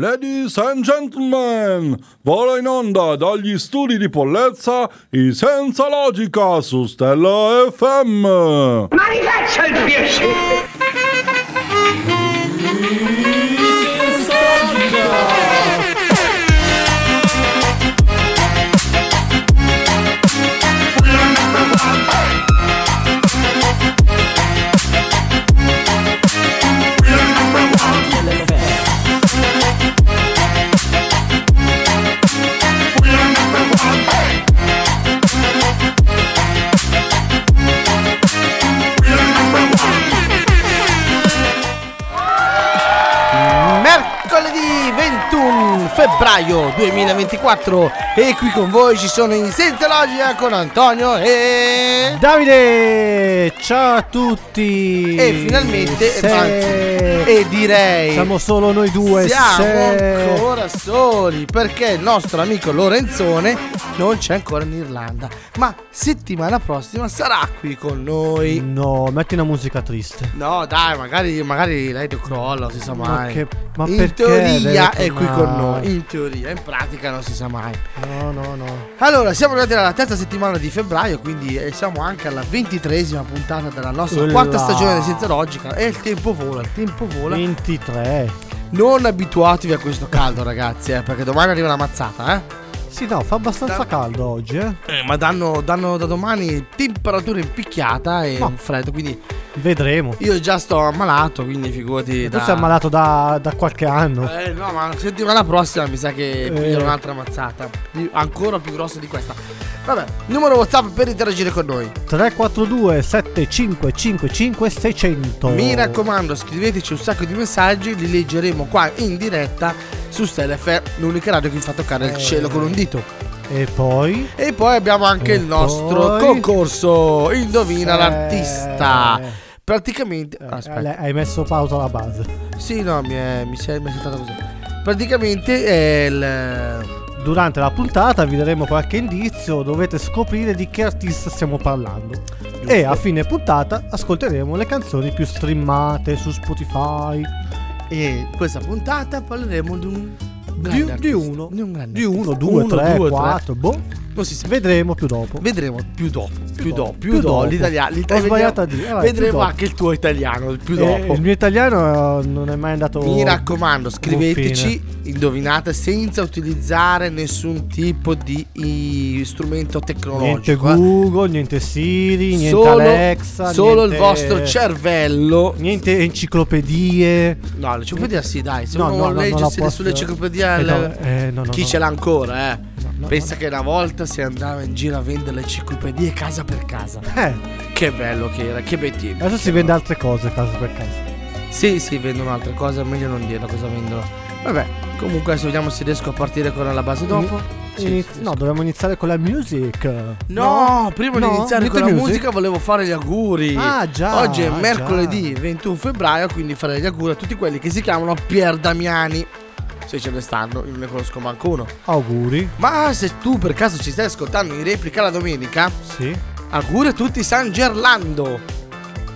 Ladies and gentlemen, vola in onda dagli studi di Pollezza i Senza Logica su Stella FM. Ma rifaccia il piacere! 2024 e qui con voi ci sono in Senza Logica con Antonio e... Davide, ciao a tutti. E finalmente, Se- anzi, e direi... siamo solo noi due. Siamo se- ancora soli perché il nostro amico Lorenzone non c'è ancora in Irlanda, ma settimana prossima sarà qui con noi. No, metti una musica triste. No, dai, magari, magari lei crolla, non si sa Ma mai. che- ma in teoria è qui con noi. In teoria, in pratica non si sa mai. No, no, no. Allora, siamo arrivati alla terza settimana di febbraio, quindi eh, siamo anche alla ventitresima puntata della nostra Ulla. quarta stagione di Senza Logica. E il tempo vola, il tempo vola. 23. Non abituatevi a questo caldo, ragazzi, eh, perché domani arriva la mazzata, eh. Sì, no, fa abbastanza Da- caldo oggi, eh. Eh, ma danno, danno da domani temperatura in picchiata e un freddo, quindi Vedremo. io già sto ammalato, quindi figurati Tu da... sei ammalato da, da qualche anno. Eh no, ma la settimana prossima mi sa che Eh. piglierò un'altra mazzata. ancora più grossa di questa. Vabbè, numero WhatsApp per interagire con noi. 342 7555 600. Mi raccomando, scriveteci un sacco di messaggi, li leggeremo qua in diretta su Stella FM, l'unica radio che vi fa toccare il cielo con un dito. E poi E poi abbiamo anche E il nostro poi? concorso Indovina Eh, l'artista. Praticamente. eh, Aspetta. hai messo pausa alla base. Sì, no, mi è, mi si è, così. Praticamente è il. Durante la puntata vi daremo qualche indizio, dovete scoprire di che artista stiamo parlando. E a fine puntata ascolteremo le canzoni più streamate su Spotify. E in questa puntata parleremo di un. Di, di uno, Di un grande di uno, due, Uno, tre, due, tre. quattro, boh. Non si sa. Vedremo più dopo. Vedremo più dopo. Più dopo. Più, Più dopo. dopo. L'italiano. Ho l'italiano- sbagliato a dire. Eh, più Vedremo anche il tuo italiano. Più Eh, dopo. il mio italiano eh, non è mai andato. Mi raccomando, scriveteci, indovinate senza utilizzare nessun tipo di i- strumento Niente tecnologico. eh. Google, niente Siri, niente solo Alexa. solo niente- il vostro cervello. Niente enciclopedie. No, l'enciclopedia sì, dai. Se No, uno no, no, non legge posso- sull'enciclopedia, Eh, il- no, eh, no, no, chi no. ce l'ha ancora, eh? no, Pensa no. che una volta si andava in giro a vendere le enciclopedie casa per casa. Eh, Che bello che era, che tempi. adesso si vende altre cose caso per caso. Sì, sì, vendono altre cose, meglio non dirlo cosa vendono. Vabbè, comunque adesso vediamo se riesco a partire con la base dopo. Iniz- sì, no, dobbiamo iniziare con la music. No, prima No? di iniziare con la music? musica volevo fare gli auguri. Ah, già, Oggi è ah, mercoledì già. 21 febbraio, quindi farei gli auguri a tutti quelli che si chiamano Pier Damiani. Se ce ne stanno, io non ne conosco manco uno. Auguri. Ma se tu per caso ci stai ascoltando in replica la domenica, Sì. auguri a tutti San Gerlando.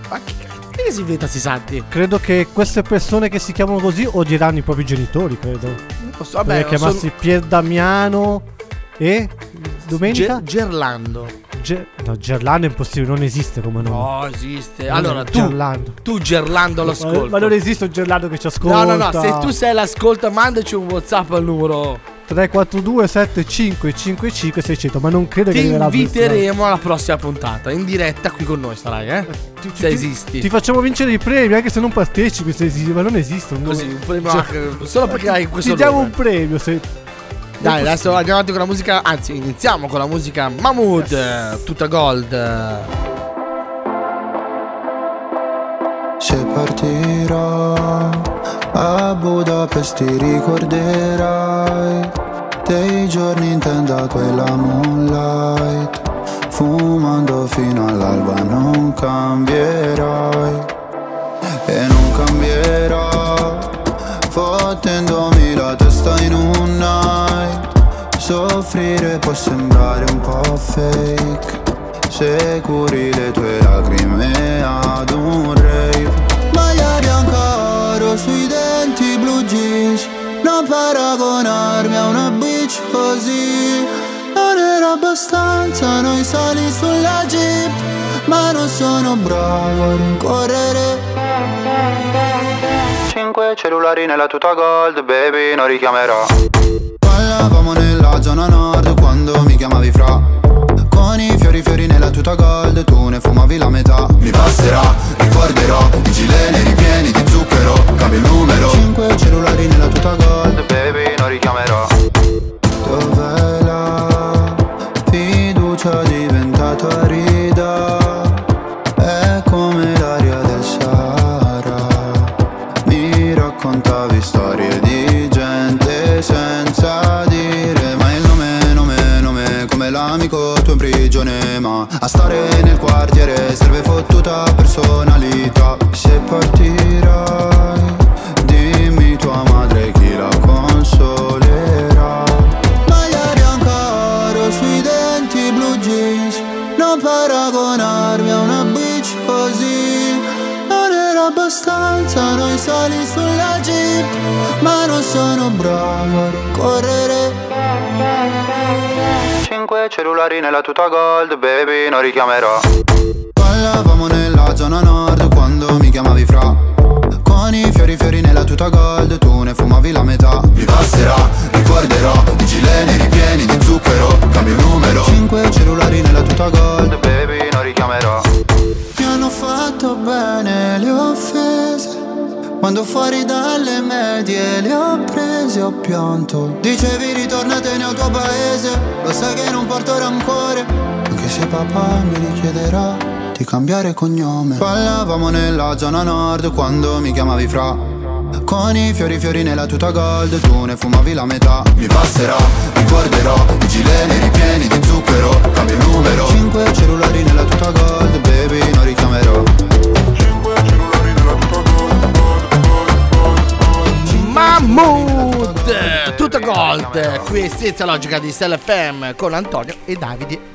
Ma che cazzo che si inventa sti santi? Credo che queste persone che si chiamano così odieranno i propri genitori, credo. Non so, Vabbè, vabbè, chiamarsi sono- Pier Damiano e domenica Ge- Gerlando. Ge- no, Gerlando è impossibile, non esiste come nome. No, esiste. Allora, tu, Gerlando. tu Gerlando Ma, l'ascolto. ma non esiste un Gerlando che ci ascolta. No, no, no, se tu sei l'ascolta, mandaci un WhatsApp al numero. 342 7555 600, ma non credo che Ti arriverà a inviteremo alla prossima puntata. In diretta qui con noi sarai, eh? Ti- Se ti- esisti. Ti facciamo vincere i premi anche se non partecipi, se esisti, ma non esistono. Così, un premio Cioè, solo perché hai questo Ti diamo nome. un premio se Dai, adesso andiamo avanti con la musica. Anzi, iniziamo con la musica Mahmood, eh, tutta gold. Se partirò a Budapest ti ricorderai dei giorni in tenda quella moonlight Fumando fino all'alba non cambierai E non cambierò Fottendomi la testa in un night. Soffrire può sembrare un po' fake. Se curi le tue lacrime ad un rave. Maglia bianca oro sui denti blu jeans. Non paragonarmi a una bitch così. Non era abbastanza noi sali sulla jeep. Ma non sono bravo a rincorrere Cinque cellulari nella tuta gold, baby, non richiamerò. Ballavamo nella zona nord quando mi chiamavi fra. Con i fiori fiori nella tuta gold, tu ne fumavi la metà. Mi passerà, ricorderò, i gileni ripieni di zucchero Cambio il numero. Cinque cellulari nella tuta gold, baby, non richiamerò baby, non papà mi richiederà di cambiare cognome. Ballavamo nella zona nord quando mi chiamavi fra. Con i fiori fiori nella tuta gold Tu ne fumavi la metà. Mi passerà, ricorderò I gileni ripieni di zucchero Cambio il numero. Cinque cellulari nella tuta gold Baby non richiamerò. Mahmood Tutto gold Qui senza logica di Stella FM Con Antonio e Davide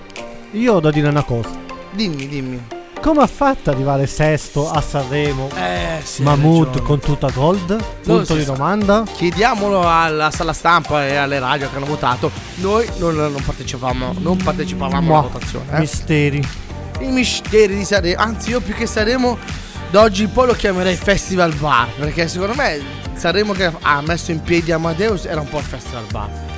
Io ho da dire una cosa. Dimmi, dimmi Come ha fatto ad arrivare sesto a Sanremo? Eh sì Mahmood con tutta gold? Punto di sa. domanda. Chiediamolo alla sala stampa e alle radio che hanno votato Noi non, non partecipavamo Non partecipavamo alla votazione eh. Misteri. I misteri di Sanremo Anzi io più che Sanremo Da oggi in poi lo chiamerei Festival Bar Perché secondo me Sanremo che ha messo in piedi Amadeus Era un po' il Festival Bar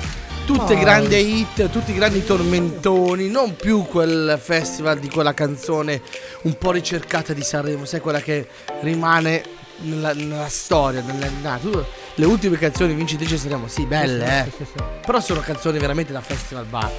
Tutte Ah. grandi hit, tutti grandi tormentoni, non più quel festival di quella canzone un po' ricercata di Sanremo, sai quella che rimane nella, nella storia, nella, na- tu- le ultime canzoni vincitrici Sanremo, sì, belle, eh. Però sono canzoni veramente da festival bar,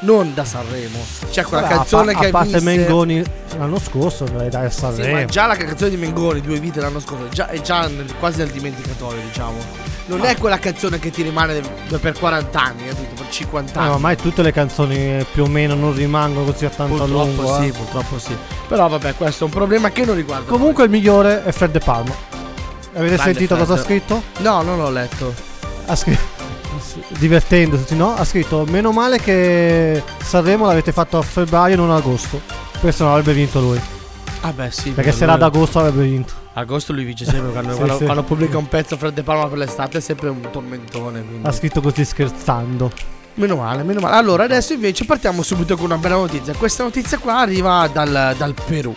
non da Sanremo. C'è quella Vabbè, canzone a, che a parte vinse- Mengoni l'anno scorso dare a Sì, ma Sanremo. già la canzone di Mengoni, due vite l'anno scorso, già, è già nel- quasi nel dimenticatoio, diciamo. Non è quella canzone che ti rimane per 40 anni, capito? Per 50 Eh, anni. ma ormai tutte le canzoni più o meno non rimangono così a tanto a Purtroppo lungo. sì, eh. purtroppo sì. Però vabbè, questo è un problema che non riguarda. Comunque il migliore è Fred De Palma. Avete Grande sentito cosa ha Fred. scritto? No, non l'ho letto. Ha scritto. Divertendosi, no? Ha scritto: Meno male che Sanremo l'avete fatto a febbraio e non agosto. Questo non avrebbe vinto lui. Ah beh sì. Perché per se era ad agosto avrebbe vinto. Agosto lui vince sempre quando, Sì, quando- sì. quando pubblica un pezzo Fred De Palma per l'estate è sempre un tormentone. Quindi. Ha scritto così scherzando. Meno male, meno male. Allora, adesso invece partiamo subito con una bella notizia. Questa notizia qua arriva dal, dal Perù.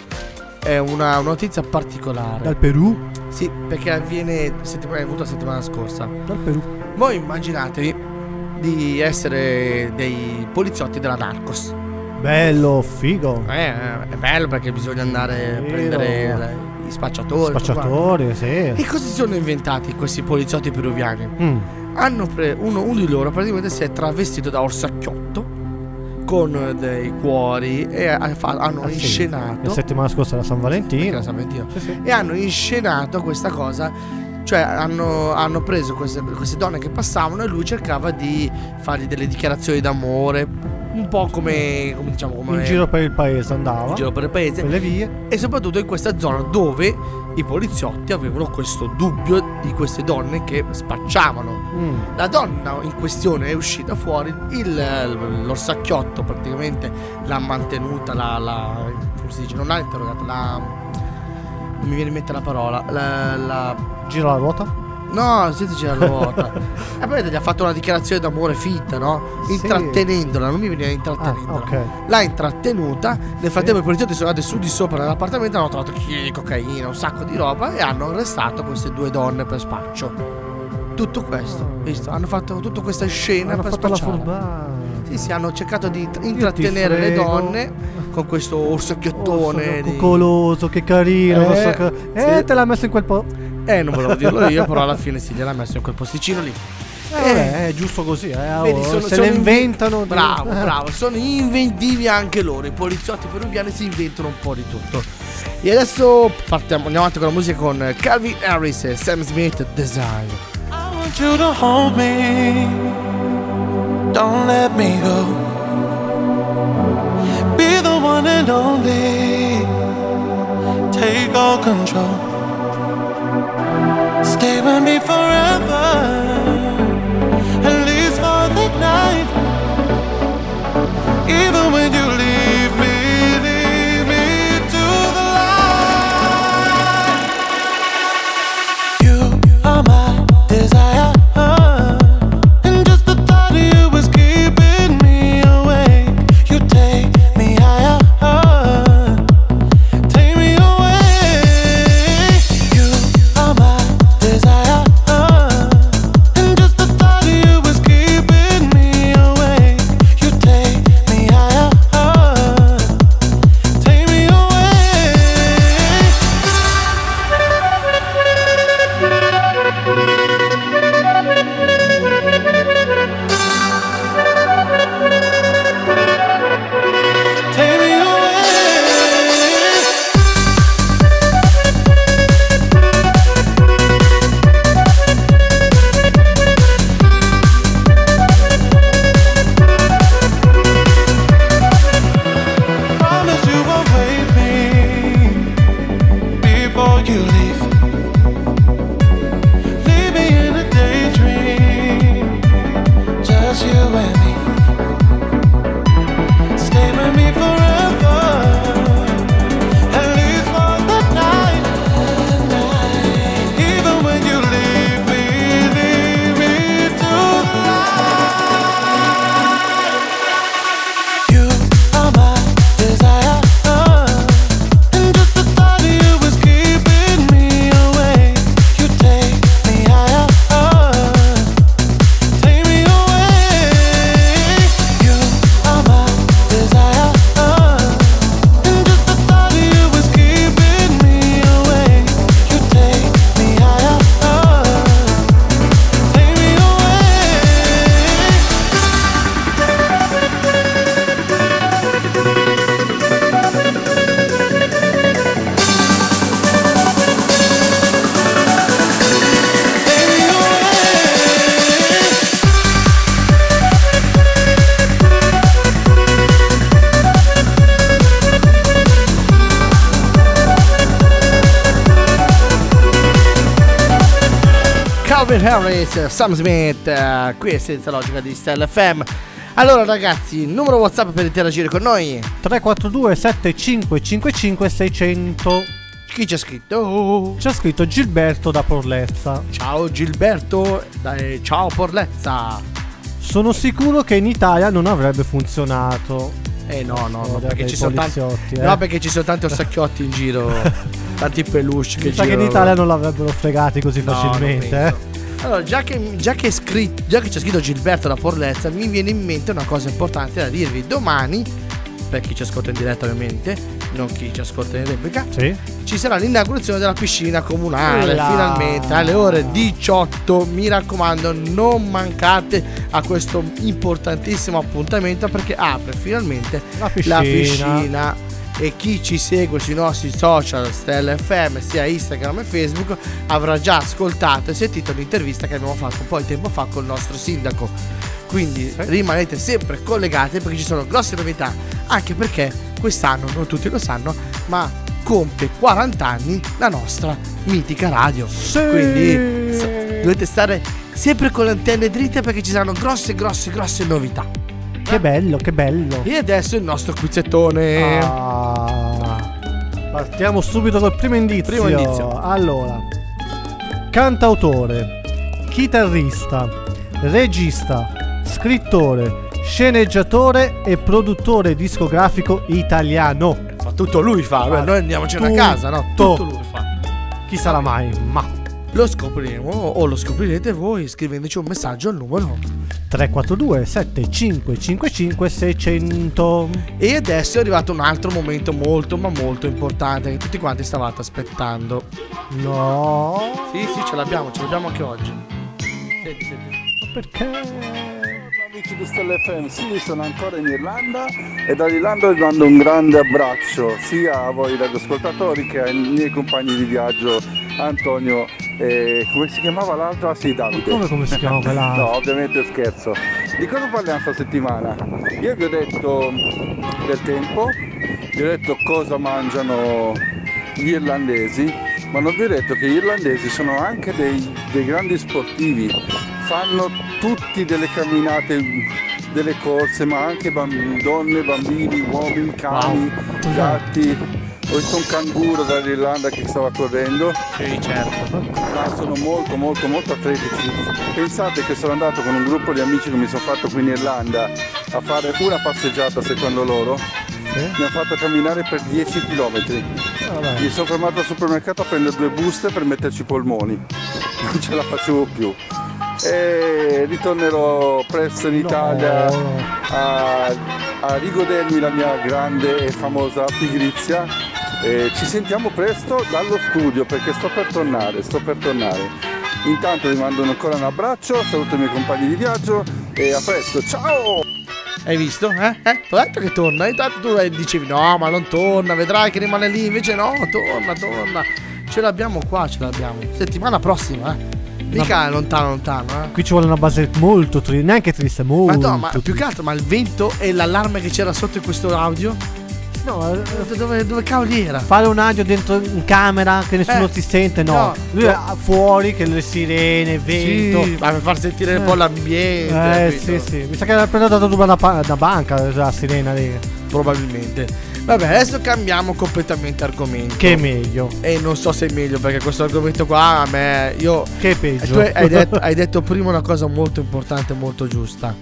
È una, una notizia particolare. Dal Perù? Sì, perché avviene settimana, è avuto la settimana scorsa. Dal Perù. Voi immaginatevi di essere dei poliziotti della Narcos. Bello, figo. Eh, eh, è bello perché bisogna andare a prendere le- i spacciatori. Spacciatori, sì. E cosa si sono inventati questi poliziotti peruviani? Mm. Hanno pre- uno, uno di loro praticamente si è travestito da orsacchiotto con eh, dei cuori e ha- hanno Ah, sì. inscenato La settimana scorsa era San Valentino. era San Valentino. Sì, sì. e hanno inscenato questa cosa cioè hanno, hanno preso queste, queste donne che passavano e lui cercava di fargli delle dichiarazioni d'amore un po' come, come diciamo come In giro per il paese andava. in giro per il paese Per le vie. e soprattutto in questa zona dove i poliziotti avevano questo dubbio di queste donne che spacciavano Mm. la donna in questione è uscita fuori, il, l'orsacchiotto praticamente l'ha mantenuta, la, la- come si dice, non l'ha interrogata, non mi viene in mente la parola, la, la- Gira la ruota. No, senza girare la ruota. e poi gli ha fatto una dichiarazione d'amore finta, no? Intrattenendola, non mi veniva intrattenendola. Ah, ok. L'ha intrattenuta. Nel frattempo i poliziotti sono andati su di sopra nell'appartamento, hanno trovato chili di cocaina, un sacco di roba e hanno arrestato queste due donne per spaccio. Tutto questo, visto? Hanno fatto tutta questa scena Hanno per fatto la furbata. Sì, hanno cercato di tr- intrattenere le donne con questo orsacchiottone. Oh, di- coccoloso, che carino. Eh, questo ca- eh, sì. te l'ha messo in quel po'. Eh, non volevo dirlo io, però alla fine sì, gliel'ha messo in quel posticino lì. Eh, vabbè, è giusto così. Eh, Vedi, oh, sono- se sono ne invi- inventano. di- Bravo, eh. bravo, sono inventivi anche loro. I poliziotti peruviani si inventano un po' di tutto. E adesso partiamo, andiamo avanti con la musica con Calvin Harris e Sam Smith Design. I want you to hold me. Don't let me go. Be the one and only. Take all control. Stay with me forever. At least for the night. Even when you leave Harris, Sam Smith, eh, qui è senza logica di Stella FM. Allora ragazzi, numero WhatsApp per interagire con noi. 342 7555 600. Chi c'è scritto? C'è scritto Gilberto da Porlezza. Ciao Gilberto, dai, ciao Porlezza. Sono sicuro che in Italia non avrebbe funzionato. Eh no, no, no, perché ci sono tanti eh. No, perché ci sono tanti orsacchiotti in giro, tanti peluche che sa che in girano. Italia non l'avrebbero fregati così No, facilmente. eh. Allora, già che, già, che scritto, già che c'è scritto Gilberto da Porlezza, mi viene in mente una cosa importante da dirvi. Domani, per chi ci ascolta in diretta ovviamente, non chi ci ascolta in replica, Sì. ci sarà l'inaugurazione della piscina comunale. Là. Finalmente alle ore 18. Mi raccomando, non mancate a questo importantissimo appuntamento perché apre finalmente La piscina. piscina. E chi ci segue sui nostri social, Stella FM, sia Instagram e Facebook, avrà già ascoltato e sentito l'intervista che abbiamo fatto un po' di tempo fa con il nostro sindaco. Quindi rimanete sempre collegati perché ci sono grosse novità, anche perché quest'anno, non tutti lo sanno, ma compie 40 anni la nostra mitica radio. Quindi s- dovete stare sempre con le antenne dritte perché ci saranno grosse, grosse, grosse novità. Che bello, che bello. E adesso il nostro quizzettone. Ah. Partiamo subito col primo indizio. Primo indizio. Allora, cantautore, chitarrista, regista, scrittore, sceneggiatore e produttore discografico italiano. Ma tutto lui fa, beh, noi andiamocene a casa, no? Tutto lui fa. Chi sarà mai? Ma Lo scopriremo o lo scoprirete voi scrivendoci un messaggio al numero. 342 7555 600. E adesso è arrivato un altro momento molto ma molto importante che tutti quanti stavate aspettando. No. Sì, sì, ce l'abbiamo, ce l'abbiamo anche oggi. Senti, senti. Perché? Amici di Stella FM, sì, sono ancora in Irlanda e dall'Irlanda vi mando un grande abbraccio sia a voi radioascoltatori che ai miei compagni di viaggio Antonio e come si chiamava l'altro? Ah sì, Davide. Come, come si chiama quella? No, ovviamente scherzo. Di cosa parliamo questa settimana? Io vi ho detto del tempo, vi ho detto cosa mangiano gli irlandesi, ma non vi ho detto che gli irlandesi sono anche dei, dei grandi sportivi, fanno tutti delle camminate, delle corse, ma anche bamb- donne, bambini, uomini, cani, Wow. gatti. Ho visto un canguro dall'Irlanda che stava correndo Sì, certo. ma sono molto molto molto atletici. Pensate che sono andato con un gruppo di amici che mi sono fatto qui in Irlanda a fare una passeggiata secondo loro. Sì? Mi hanno fatto camminare per 10 km. Vabbè. Mi sono fermato al supermercato a prendere due buste per metterci i polmoni. Non ce la facevo più. E ritornerò presto in Italia No. a, a rigodermi la mia grande e famosa pigrizia. E ci sentiamo presto dallo studio perché sto per tornare, sto per tornare. Intanto vi mando ancora un abbraccio, saluto i miei compagni di viaggio e a presto, ciao! Hai visto? Eh? Eh? Ti ho detto che torna. Intanto tu eh, dicevi no, ma non torna, vedrai che rimane lì. Invece no, torna, torna. Ce l'abbiamo qua, ce l'abbiamo. Settimana prossima, eh. Mica lontano, lontano, eh. Qui ci vuole una base molto triste, neanche triste, Ma molto. no, ma più che altro, ma il vento e l'allarme che c'era sotto in questo audio? No, eh, Dove, dove cavoli era? fare un audio dentro in camera che nessuno Eh, ti sente, no. no, Lui è fuori che le sirene, vento. Sì, ma per far sentire un po' l'ambiente. Eh capito? sì sì, mi sa che l'ha prendata da una, pa- da banca la sirena lì. Probabilmente. Vabbè, adesso cambiamo completamente argomento. Che è meglio, E non so se è meglio perché questo argomento qua a me. Io. che è Eh, peggio. Tu hai detto, hai detto prima una cosa molto importante e molto giusta.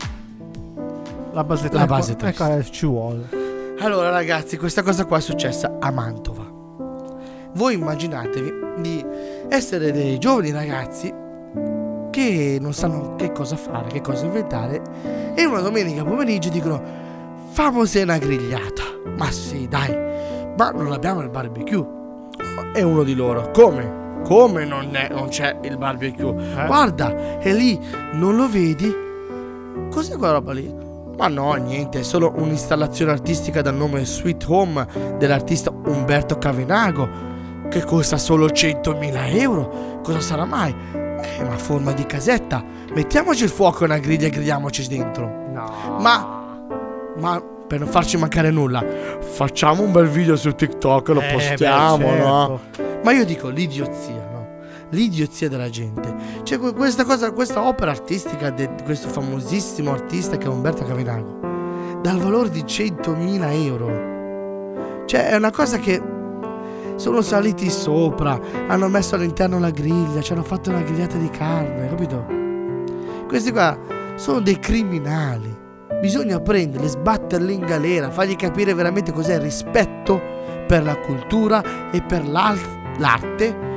la base La base ecco, triste. ecco, eh, ci vuole. Allora, ragazzi, questa cosa qua è successa a Mantova. Voi immaginatevi di essere dei giovani ragazzi che non sanno che cosa fare, che cosa inventare, e una domenica pomeriggio dicono: Famose una grigliata. Ma sì, dai, ma non abbiamo il barbecue. È uno di loro. Come? Come non, è- non c'è il barbecue? Guarda, è lì, non lo vedi? Cos'è quella roba lì? Ma no, niente, è solo un'installazione artistica dal nome Sweet Home dell'artista Umberto Cavenago che costa solo 100.000 euro. Cosa sarà mai? È una forma di casetta. Mettiamoci il fuoco e una griglia e grigliamoci dentro. No. Ma, ma per non farci mancare nulla, facciamo un bel video su TikTok e lo Eh, postiamo, beh, no? certo. Ma io dico l'idiozia, no? L'idiozia della gente. Cioè, que- questa cosa, questa opera artistica di questo famosissimo artista che è Umberto Cavenago, dal valore di 100.000 euro. Cioè, è una cosa che sono saliti sopra, hanno messo all'interno la griglia, ci hanno fatto una grigliata di carne, capito? Questi qua sono dei criminali. Bisogna prenderli, sbatterli in galera, fargli capire veramente cos'è il rispetto per la cultura e per l'arte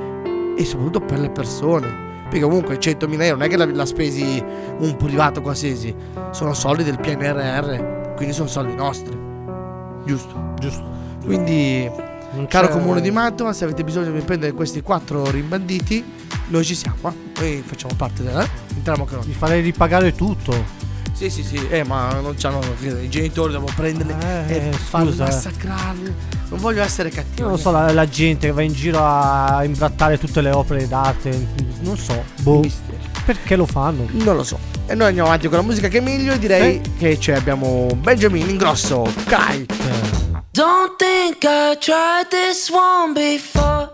e soprattutto per le persone. Perché comunque 100.000 euro non è che la, la spesi un privato qualsiasi, sono soldi del PNRR, quindi sono soldi nostri. Giusto? Giusto. Quindi, Non caro comune di Mantova, se avete bisogno di prendere questi quattro rimbanditi, noi ci siamo. eh. Noi facciamo parte della. Entriamo anche noi. Gli farei ripagare tutto. Sì, sì, sì, eh, ma non c'hanno. I genitori devono prenderli Eh, e farli scusa, eh. massacrarli. Non voglio essere cattivo. Io non so, la, la gente che va in giro a imbrattare tutte le opere d'arte. Non so. Boh. Perché lo fanno? Non lo so. E noi andiamo avanti con la musica che è meglio e direi che c'è abbiamo Benjamin Ingrosso, Kite. Don't think I tried this one before.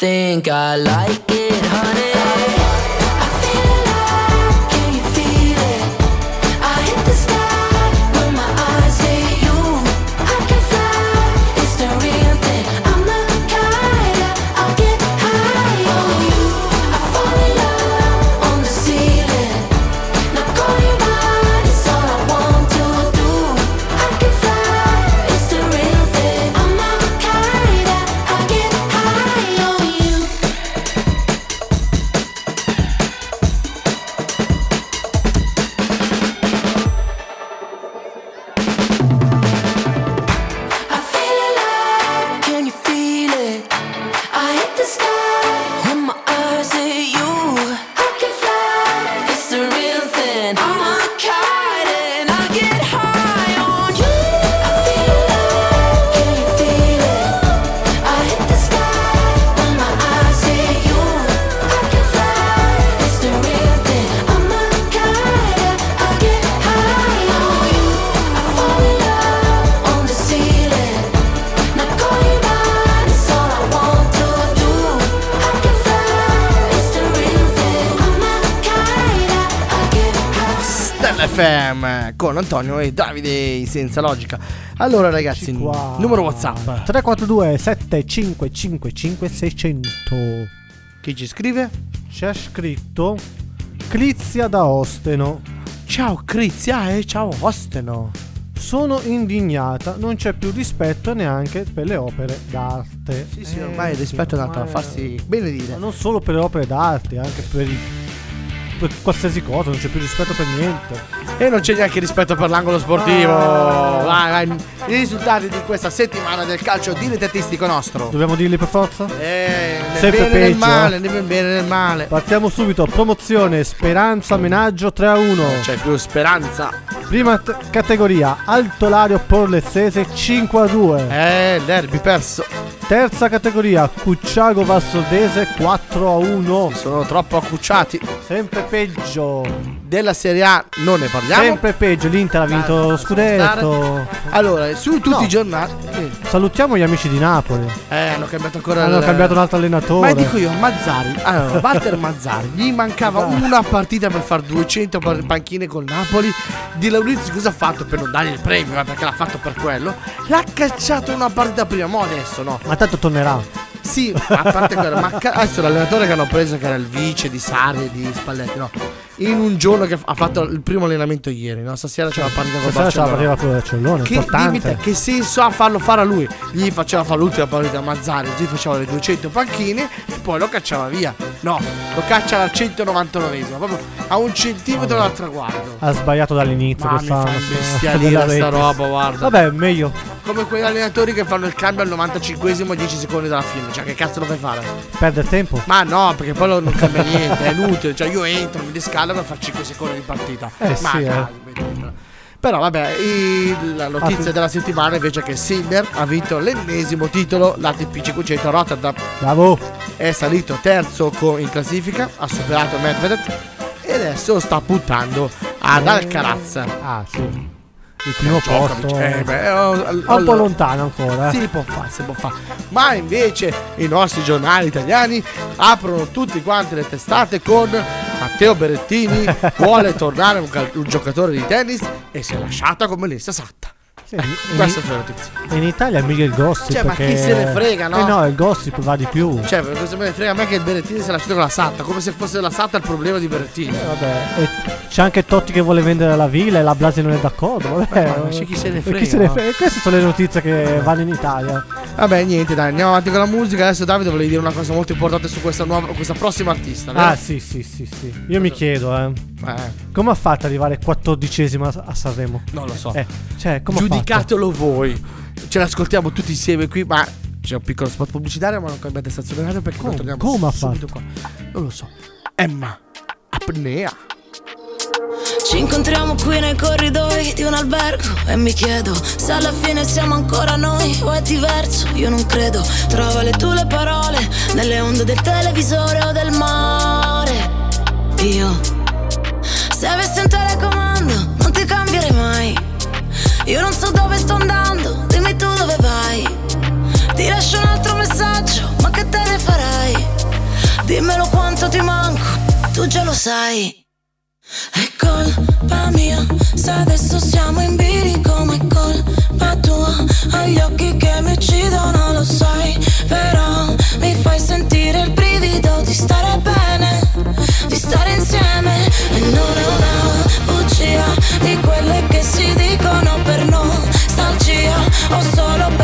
Think I like con Antonio e Davide senza logica. Allora ragazzi, Qua. numero WhatsApp. 342 7555 600 Chi ci scrive? C'è scritto Clizia da Osteno. Ciao Crizia e ciao Osteno. Sono indignata, non c'è più rispetto neanche per le opere d'arte. Sì, sì, Eh, ormai il rispetto è andato a farsi bene dire. Ma non solo per le opere d'arte, anche per, i- qualsiasi cosa, non c'è più rispetto per niente. E non c'è neanche rispetto per l'angolo sportivo. Ah. Vai, vai. I risultati di questa settimana del calcio dilettantistico nostro. Dobbiamo dirli per forza? Eh, nel Sempre bene e nel male, eh. nel bene nel male. Partiamo subito, promozione Speranza Menaggio 3 a 1. C'è più speranza. Prima t- categoria Alto Lario Porlezzese 5 a 2. Eh, derby perso. Terza categoria Cucciago Valsoldese 4 a 1. Sono troppo accucciati. Sempre peggio. Della Serie A non ne parliamo. Sempre peggio. L'Inter ha vinto lo scudetto. Allora, su tutti No. i giornali. sì. Salutiamo gli amici di Napoli. Eh, hanno cambiato ancora Hanno il- cambiato un altro allenatore. Ma dico io, Mazzari, allora, Walter Mazzari, gli mancava una partita per fare 200 par- panchine col Napoli. Di Laurizio cosa ha fatto per non dargli il premio? Ma perché l'ha fatto per quello? L'ha cacciato una partita prima, mo adesso no. Ma tanto tornerà. Sì, a parte quello, ma ca- adesso l'allenatore che hanno preso, che era il vice di Sarri di Spalletti, no? In un giorno che ha fatto il primo allenamento ieri, no? Stasera c'è la partita con Stasera ce la Barcellona. pareva con Barcellona. Che, Importante. dimmi che senso ha farlo fare a lui? Gli faceva fare l'ultima partita a Mazzari, gli faceva le 200 panchine e poi lo cacciava via. No, lo caccia al 199esimo, proprio a un centimetro dal traguardo. Ha sbagliato dall'inizio Ma mi quest'anno. fa sì. imbestialire Della sta roba, guarda. Vabbè, meglio. Come quegli allenatori che fanno il cambio al 95esimo 10 secondi dalla fine. Cioè, che cazzo lo fai fare? Perde tempo. Ma no, perché poi non cambia niente, è inutile. Cioè, io entro, mi descalo per fare 5 secondi di partita. Eh, Ma sì, eh. dai, smettila. Però vabbè, il- la notizia Ah, della settimana invece è che Sinner ha vinto l'ennesimo titolo, l'ATP 500 a Rotterdam. Bravo. È salito terzo in classifica, ha superato Medvedev e adesso sta puntando ad Alcaraz. Ah, sì. Il primo Djokovic. posto. Eh, beh, oh, È un po' lontano ancora. eh. si può fare, si può fare. Ma invece i nostri giornali italiani aprono tutti quanti le testate con Matteo Berettini vuole tornare un, cal- un giocatore di tennis e si è lasciata come Melissa Satta. Sì, in- Questa è la notizia. In Italia mica il gossip. Cioè, ma che- chi se ne frega, no? Eh no, il gossip va di più. Cioè, per questo me ne frega a me che il Berettini si è lasciato con la Satta, come se fosse la Satta il problema di Berettini. Vabbè, e c'è anche Totti che vuole vendere la villa e la Blasi non è d'accordo. Vabbè, Ma c'è chi se ne frega, chi se ne no? frega? Queste sono le notizie che vanno in Italia. Vabbè, niente, dai, andiamo avanti con la musica. Adesso Davide volevi dire una cosa molto importante su questa nuova, questa prossima artista, vero? Ah, sì, sì, sì, sì. Io mi chiedo, eh. Eh, Come ha fatto ad arrivare quattordicesima a Sanremo? non lo so. Eh, cioè, come ha fatto? Giudicatelo voi. Ce l'ascoltiamo tutti insieme qui, ma c'è un piccolo spot pubblicitario, ma non cambiate stazione radio perché Come- torniamo come ha subito qua. Non lo so. Emma, apnea. Ci incontriamo qui nei corridoi di un albergo e mi chiedo se alla fine siamo ancora noi o è diverso, io non credo. Trova le tue le parole nelle onde del televisore o del mare. Io, se avessi un telecomando, Io non so dove sto andando, dimmi tu dove vai. Ti lascio un altro messaggio, ma che te ne farai? Dimmelo quanto ti manco, tu già lo sai. È colpa mia se adesso siamo in bilico ma è colpa tua Ho gli occhi che mi uccidono lo sai Però mi fai sentire il brivido di stare bene Di stare insieme E non è una bugia Di quelle che O solo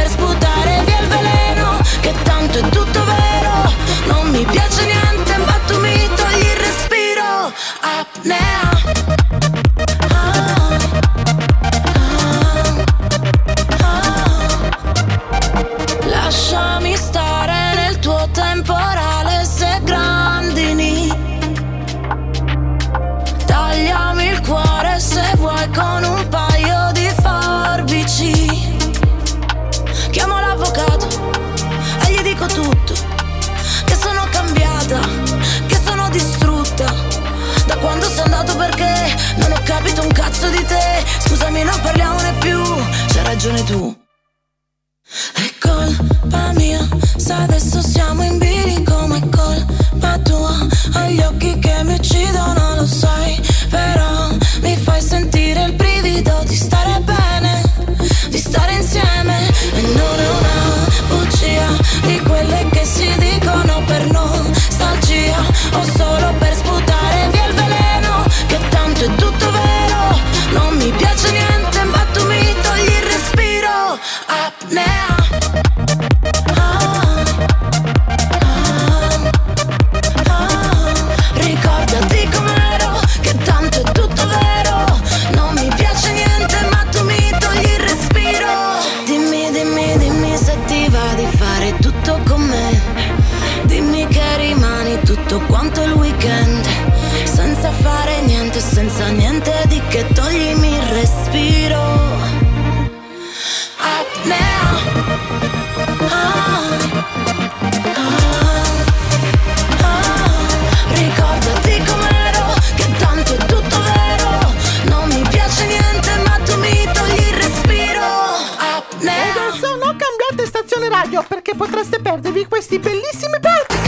Apnea Adesso non cambiate stazione radio perché potreste perdervi questi bellissimi pezzi.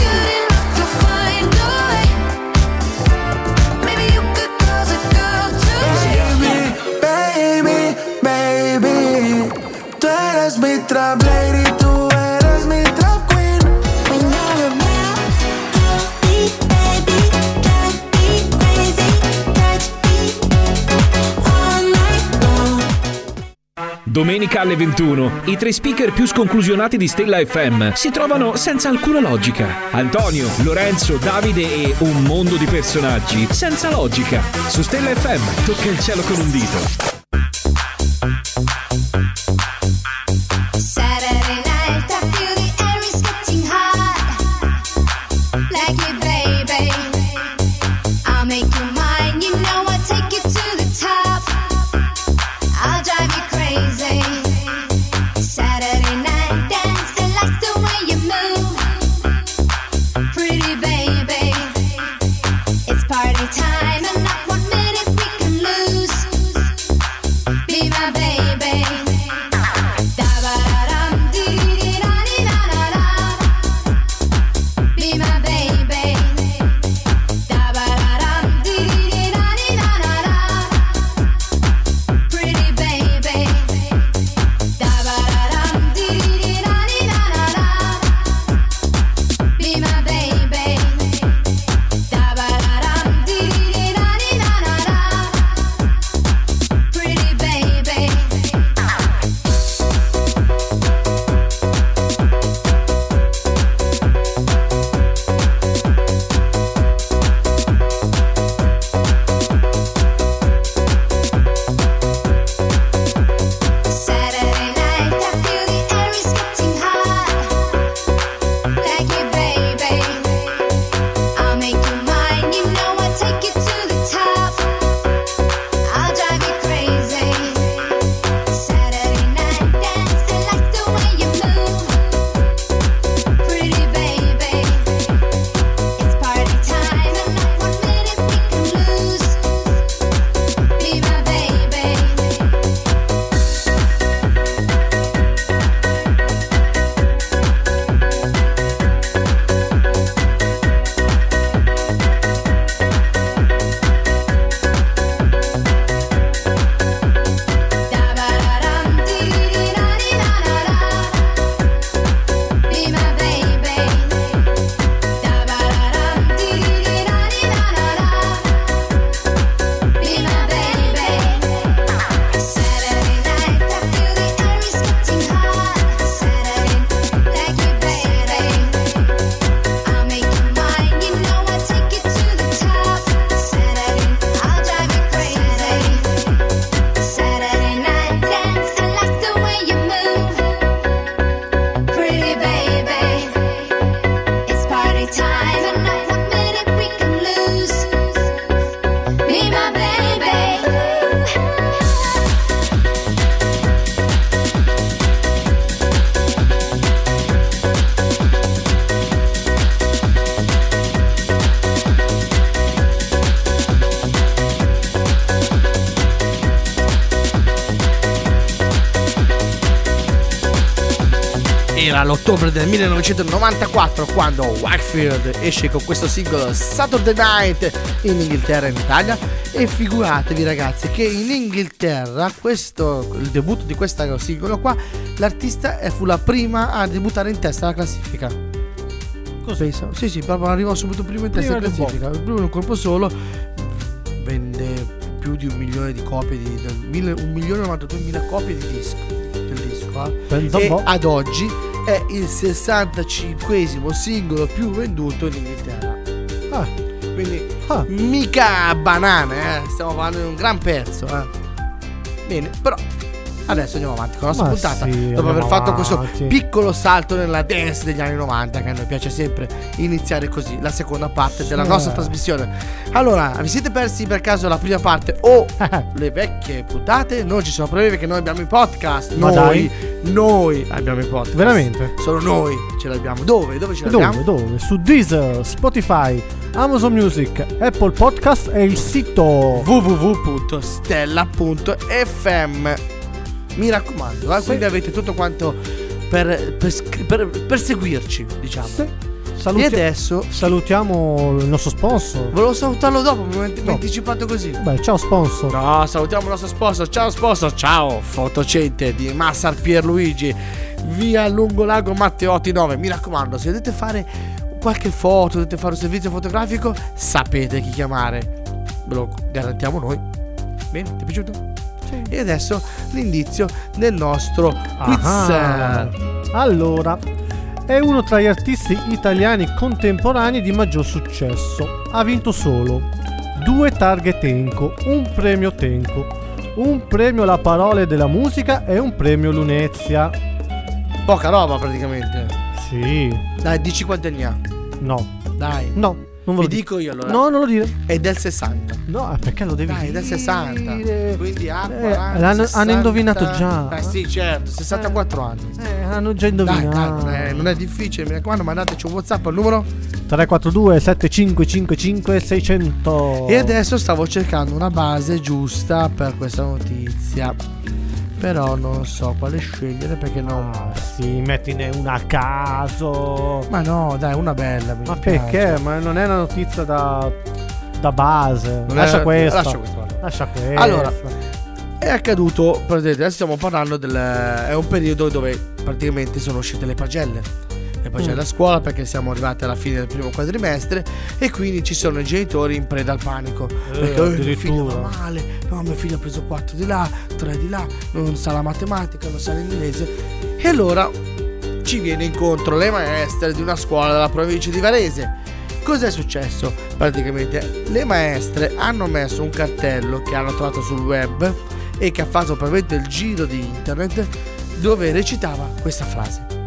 Mi trap Domenica alle 21, i tre speaker più sconclusionati di Stella FM si trovano senza alcuna logica. Antonio, Lorenzo, Davide e un mondo di personaggi senza logica. Su Stella FM tocca il cielo con un dito. Era l'ottobre del 1994 quando Wakefield esce con questo singolo Saturday Night in Inghilterra e in Italia e figuratevi ragazzi che in Inghilterra questo, il debutto di questo singolo qua l'artista fu la prima a debuttare in testa alla classifica Così. Pensa. Sì, sì, proprio arrivò subito primo in testa Prima del classifica. Primo in un colpo solo. Vende più di un milione di copie di. del mille- un milione e 92 mila copie di disco. Del disco. eh. E ad oggi è il 65 singolo più venduto in Inghilterra. Ah, Quindi ah. mica banane, eh. Stiamo parlando di un gran pezzo, eh. Bene, però. Adesso andiamo avanti con la nostra Ma puntata. sì, dopo aver fatto questo avanti. piccolo salto nella dance degli anni 90, che a noi piace sempre iniziare così, la seconda parte della Sì. nostra trasmissione. Allora, vi siete persi per caso la prima parte o le vecchie puntate? Non ci sono problemi perché noi abbiamo i podcast. Ma noi, noi abbiamo i podcast. Veramente? Solo noi ce l'abbiamo. Dove? Dove ce l'abbiamo? Dove? Dove? Su Deezer, Spotify, Amazon Music, Apple Podcast e il sito www.stella.fm Mi raccomando, eh, Sì. quindi avete tutto quanto per, per per- per seguirci, diciamo. Sì. E Saluti- adesso salutiamo il nostro sponsor. volevo salutarlo dopo, mi ho mi ho No. anticipato così. Beh, ciao sponsor. No, salutiamo il nostro sponsor. Ciao sponsor, ciao. Fotocente di Massar Pierluigi, via Lungolago Matteotti 9. Mi raccomando, se dovete fare qualche foto, dovete fare un servizio fotografico, sapete chi chiamare. Ve lo garantiamo noi. Bene, ti è piaciuto? E adesso l'indizio del nostro quiz. Ah. Allora, è uno tra gli artisti italiani contemporanei di maggior successo. Ha vinto solo due targhe Tenco, un premio Tenco, un premio La Parole della Musica e un premio Lunezia. Poca roba praticamente. Sì, Dai, dici quanti anni ha. no, Dai. no, non ve Vi lo dico io allora. No, non lo dire. È del 60. No, eh, perché lo devi Dai, è del 60. dire? Quindi ha Eh, 40, l'hanno- hanno 60. indovinato già. Eh sì, certo, 64 anni. Eh, hanno già Dai, dai, indovinato. non è, non è difficile, mi raccomando, mandateci un WhatsApp al numero. 342 7555 600. E adesso stavo cercando una base giusta per questa notizia. Però non so quale scegliere perché non. Sì, mettine una a caso. Ma no, dai, una bella. Ma piace. perché? Ma non è una notizia da, da base. Non lascia è- questa. lascia questa. Lascia questa. Allora, È accaduto, praticamente, adesso stiamo parlando del... è un periodo dove praticamente sono uscite le pagelle. Le pagelle Mm. a scuola perché siamo arrivati alla fine del primo quadrimestre e quindi ci sono i genitori in preda al panico. perché "Eh, mio figlio va male, no mio figlio ha preso 4 di là, 3 di là, non sa la matematica, non sa l'inglese. E allora ci viene incontro le maestre di una scuola della provincia di Varese. Cos'è successo? Praticamente le maestre hanno messo un cartello che hanno trovato sul web e che ha fatto probabilmente il giro di internet dove recitava questa frase.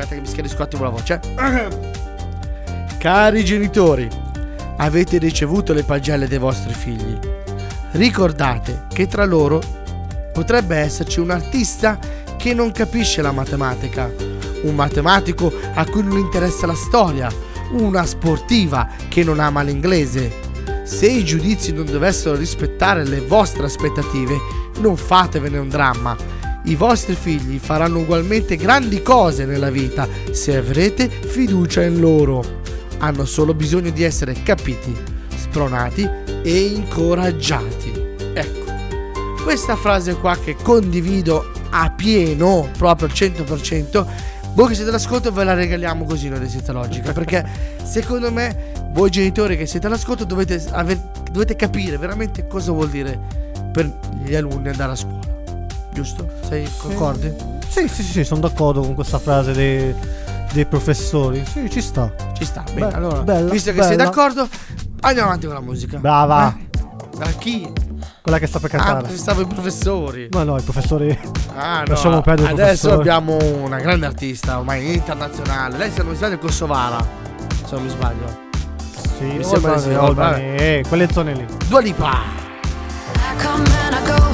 Aspetta che mi schiarisco un attimo la voce. Cari genitori, avete ricevuto le pagelle dei vostri figli. Ricordate che tra loro potrebbe esserci un artista che non capisce la matematica, un matematico a cui non interessa la storia, una sportiva che non ama l'inglese. Se i giudizi non dovessero rispettare le vostre aspettative, non fatevene un dramma. I vostri figli faranno ugualmente grandi cose nella vita se avrete fiducia in loro. Hanno solo bisogno di essere capiti, spronati e incoraggiati. Ecco, questa frase qua che condivido a pieno, proprio al 100%, voi che siete all'ascolto ve la regaliamo così noi di Senza Logica, perché secondo me voi genitori che siete all'ascolto dovete, aver- dovete capire veramente cosa vuol dire per gli alunni andare a scuola. Giusto? Sei concordi? Sì, sì, sì, sono d'accordo con questa frase dei, dei professori. Sì, ci sta. Ci sta. Bene, Be- allora, bella, visto che sei bella. d'accordo, andiamo avanti con la musica. Brava. Eh? Da chi? Quella che sta per Ah, cantare. pensavo i professori. Ma no, i professori. Ah, no. Lasciamo perdere i Adesso professori. abbiamo una grande artista, ormai internazionale. Lei, se non mi sbaglio, è kosovara. Se non mi sbaglio. Sì, Mi sembra di sì, eh, quelle zone lì. Dua Lipa. come and I go.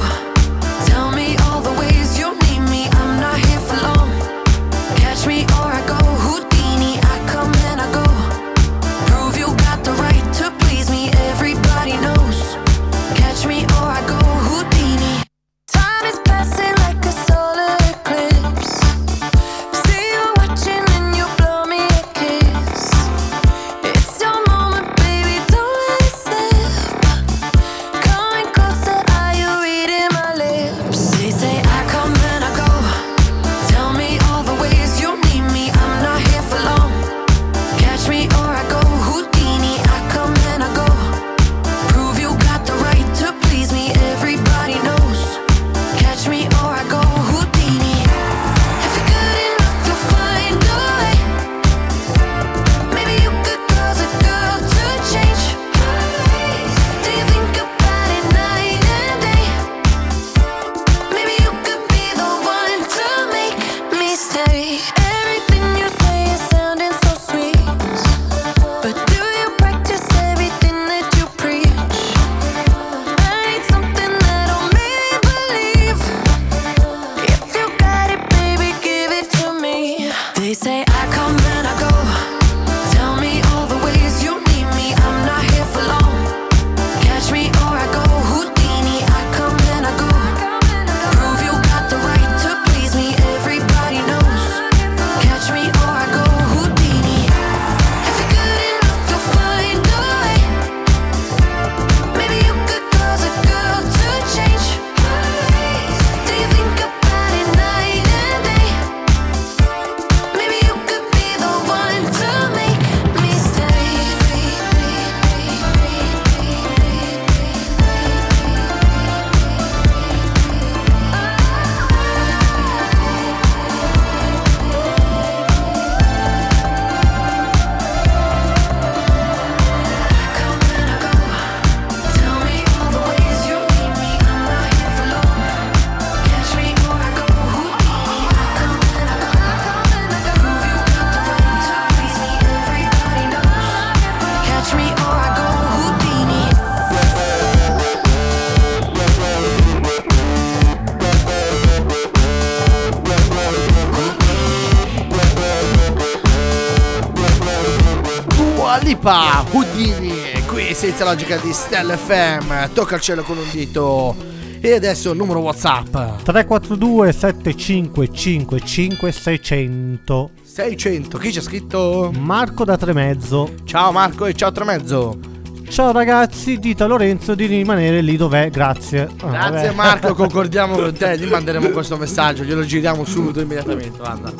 Qui senza logica di Stella FM, tocca il cielo con un dito. E adesso il numero WhatsApp 342 7555 600 600. Chi c'è scritto? Marco da Tremezzo. Ciao Marco e ciao Tremezzo. Ciao ragazzi, dite a Lorenzo di rimanere lì dov'è, grazie. Ah, Grazie vabbè. Marco, concordiamo con te, gli manderemo questo messaggio, glielo giriamo subito immediatamente, guarda.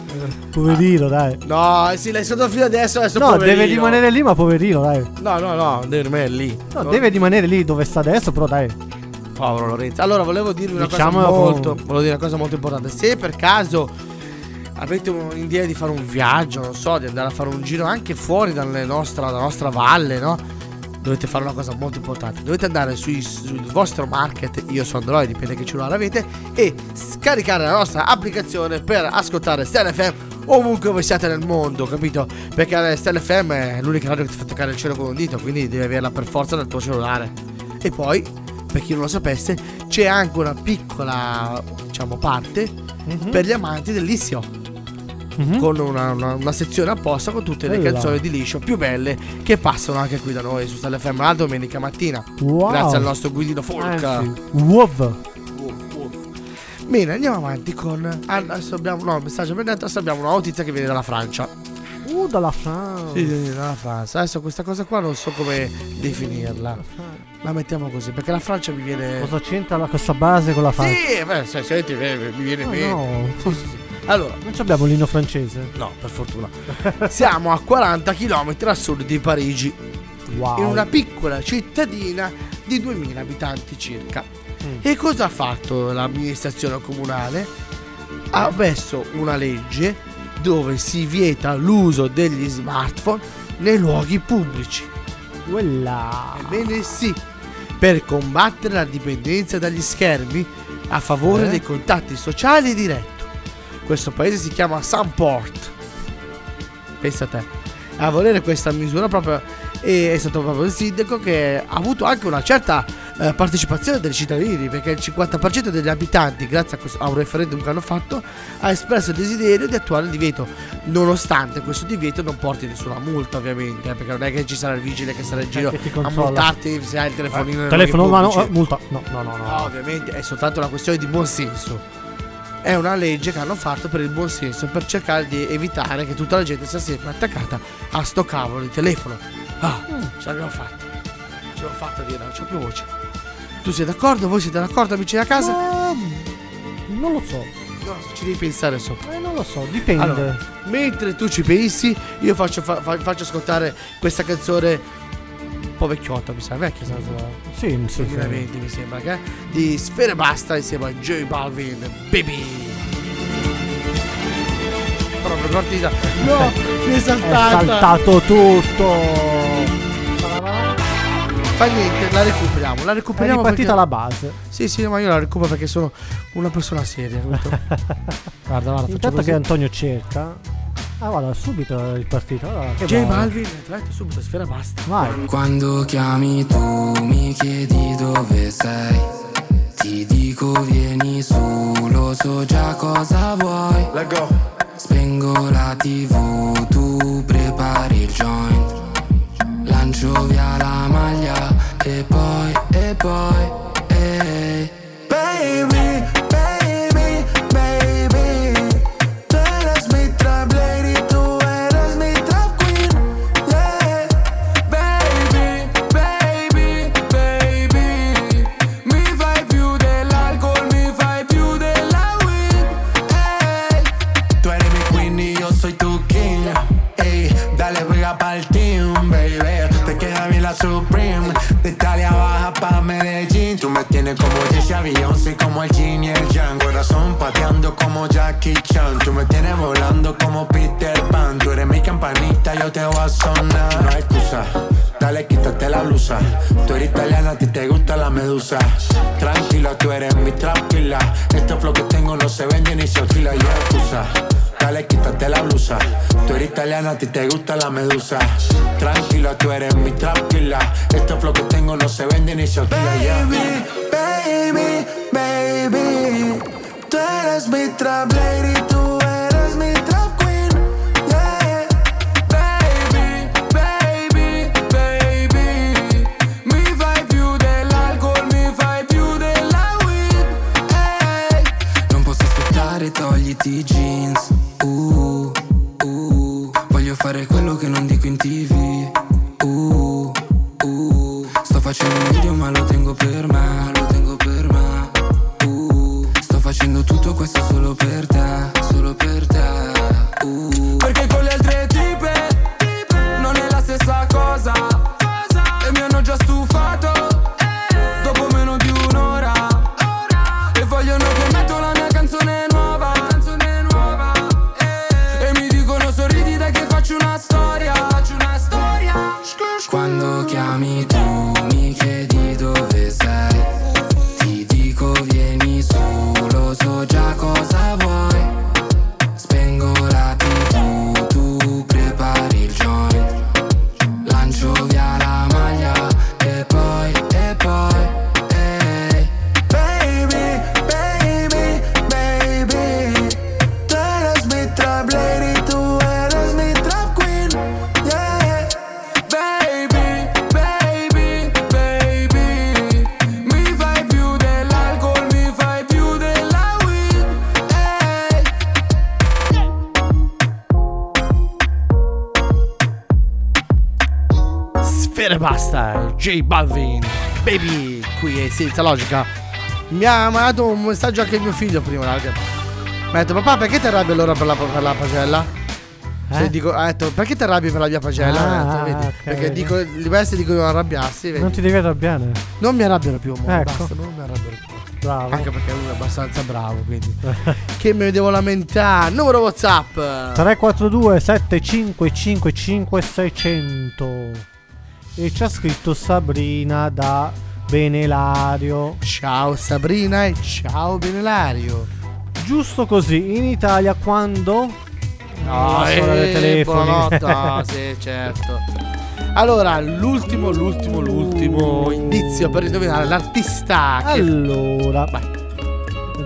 Poverino, dai. No, sì, l'hai stato fino adesso, adesso No, poverino. deve rimanere lì, ma poverino, dai. No, no, no, deve rimanere lì. No, deve rimanere lì dove sta adesso, però dai. Povero Lorenzo. Allora, volevo dirvi una Diciamo cosa con- molto. Volevo dire una cosa molto importante. Se per caso avete un'idea di fare un viaggio, non so, di andare a fare un giro anche fuori dalle nostra, dalla nostra valle, no? Dovete fare una cosa molto importante. Dovete andare sui- sul vostro market, io su Android, dipende che cellulare avete, e scaricare la nostra applicazione per ascoltare Stella FM ovunque voi siate nel mondo, capito? Perché Stella FM è l'unica radio che ti fa toccare il cielo con un dito, quindi devi averla per forza nel tuo cellulare. E poi, per chi non lo sapesse, c'è anche una piccola, diciamo, parte Mhm. per gli amanti del Mhm. Con una, una- una sezione apposta con tutte le Bella. canzoni di liscio più belle che passano anche qui da noi su Stella FM la domenica mattina. Wow. Grazie al nostro guidino folk. Anzi, Wow. Bene, andiamo avanti con. ah, Adesso abbiamo. No, messaggio ben detto. Adesso abbiamo una notizia che viene dalla Francia. Uh, dalla Francia. Sì, sì, dalla Francia. Adesso questa cosa qua non so come definirla. La mettiamo così, perché la Francia mi viene. Cosa c'entra la- questa base con la Francia? Sì, beh, se- senti, eh, mi viene Oh, bene. no. Sì, sì, sì. Allora, Non abbiamo l'inno francese. no, per fortuna. Siamo a 40 km a sud di Parigi, Wow. in una piccola cittadina di 2000 abitanti circa. Mm. E cosa ha fatto l'amministrazione comunale? Ha messo una legge dove si vieta l'uso degli smartphone nei luoghi pubblici. Quella. Ebbene sì, per combattere la dipendenza dagli schermi a favore Eh? dei contatti sociali diretti. Questo paese si chiama Sunport. Pensa a te. A volere questa misura proprio e è stato proprio il sindaco che ha avuto anche una certa eh, partecipazione dei cittadini perché il 50% degli abitanti grazie a, questo- a un referendum che hanno fatto ha espresso il desiderio di attuare il divieto nonostante questo divieto non porti nessuna multa ovviamente eh, perché non è che ci sarà il vigile che sarà in giro che ti a multarti se hai il telefonino nei Telefono in luoghi mano, pubblici. eh, multa. No, no, no, no. No, ovviamente è soltanto una questione di buonsenso. È una legge che hanno fatto per il buonsenso, per cercare di evitare che tutta la gente sia sempre attaccata a sto cavolo di telefono. Ah, ce l'abbiamo fatta. Ce l'ho fatta dire, non c'ho più voce. Tu sei d'accordo? Voi siete d'accordo, amici da casa? Ma- Non lo so. No, ci devi pensare sopra. Eh, non lo so, dipende. Allora, mentre tu ci pensi, io faccio, fa- fa- faccio ascoltare questa canzone po' vecchiotta, mi sa, vecchia, sa- sa- sì, sì, sì. 2020 mi sembra che è, di Sfere Basta insieme a J Balvin Baby proprio partita no mi è È saltata saltato tutto. fa niente la recuperiamo la È recuperiamo ripartita perché... la base. sì sì ma io la recupero perché sono una persona seria guarda guarda Intanto così che Antonio cerca. Ah, guarda, subito è ripartita. Allora, che J. Balvin l'altro subito Sfera Basta Vai. Quando chiami tu mi chiedi dove sei Ti dico vieni su, lo so già cosa vuoi Let go. Spengo la tv, tu prepari il joint Lancio via la maglia e poi, e poi, a ti te gusta la medusa. Tranquila, tú eres mi tranquila. Este flow que tengo no se vende ni se alquila. Baby, baby, baby. Tú eres mi trap basta, J Balvin, baby, qui è senza logica. Mi ha mandato un messaggio anche mio figlio prima, raga. Mi ha detto, papà, perché ti arrabbi allora per la, per la pagella? Eh? dico, ha detto, perché ti arrabbi per la mia pagella? Ah, detto, vedi? ok. Perché dico, li bestie dicono non arrabbiarsi, vedi? Non ti devi arrabbiare. Non mi arrabbiano più, amore, Ecco. basta, non mi arrabbiano più. Bravo. Anche perché lui è abbastanza bravo, quindi. che mi devo lamentare. Numero WhatsApp. 342 7555 600 E ci ha scritto Sabrina da Benelario. Ciao Sabrina e ciao Benelario. Giusto così, in Italia quando... No, eh, buonanotte, sì, certo. Allora, l'ultimo, l'ultimo, l'ultimo indizio per indovinare l'artista che Allora, Do-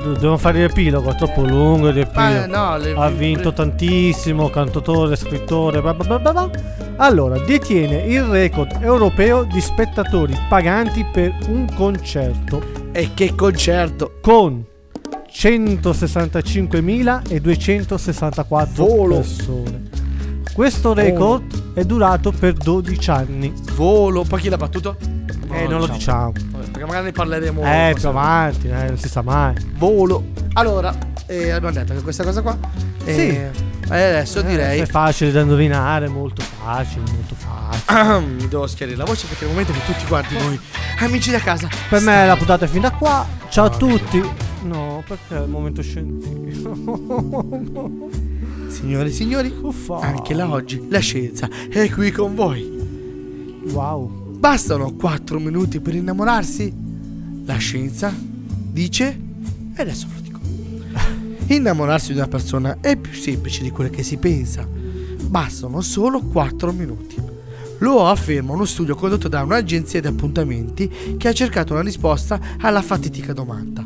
Devo fare l'epilogo, è troppo lungo il Ma riepilogo. no, le- ha vinto tantissimo, cantautore, scrittore, bla bla bla. Allora, detiene il record europeo di spettatori paganti per un concerto. E che concerto? Con 165.264 Volo. persone. Questo record è durato per 12 anni. Volo, poi chi l'ha battuto? Eh, non lo diciamo. Perché magari ne parleremo. Eh, più avanti, eh, non si sa mai. Volo. Allora, eh, abbiamo detto che questa cosa qua. eh, Sì. eh, adesso Eh, direi. È facile da indovinare, molto facile, molto facile. Mi devo schiarire la voce perché è il momento che tutti quanti noi, amici da casa, Per me la puntata è fin da qua. Ciao a tutti. No, perché è il momento scientifico. Signore e signori, anche la oggi la scienza è qui con voi. Wow. Bastano 4 minuti per innamorarsi? La scienza dice, e adesso ve lo dico. Innamorarsi di una persona è più semplice di quello che si pensa. Bastano solo 4 minuti. Lo afferma uno studio condotto da un'agenzia di appuntamenti che ha cercato una risposta alla fatidica domanda.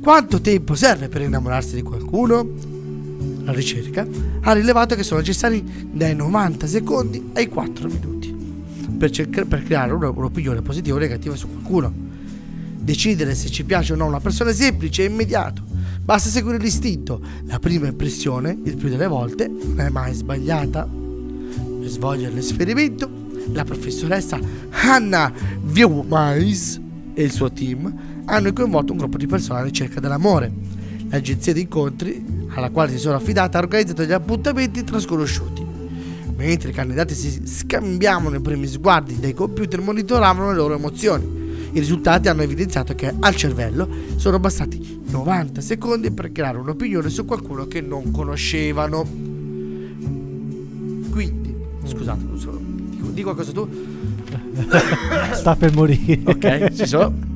Quanto tempo serve per innamorarsi di qualcuno? La ricerca ha rilevato che sono necessari dai 90 secondi ai 4 minuti per, cerca- per creare un'opinione positiva o negativa su qualcuno. Decidere se ci piace o no una persona è semplice e immediato. Basta seguire l'istinto. La prima impressione, il più delle volte, non è mai sbagliata. Per svolgere l'esperimento, la professoressa Hannah Viewmais e il suo team hanno coinvolto un gruppo di persone alla ricerca dell'amore. L'agenzia di incontri alla quale si sono affidate ha organizzato gli appuntamenti tra sconosciuti. Mentre i candidati si scambiavano i primi sguardi, dai computer monitoravano le loro emozioni. I risultati hanno evidenziato che al cervello sono bastati 90 secondi per creare un'opinione su qualcuno che non conoscevano. Quindi, scusate, non dico, di qualcosa tu? Sta per morire. Ok, ci sono.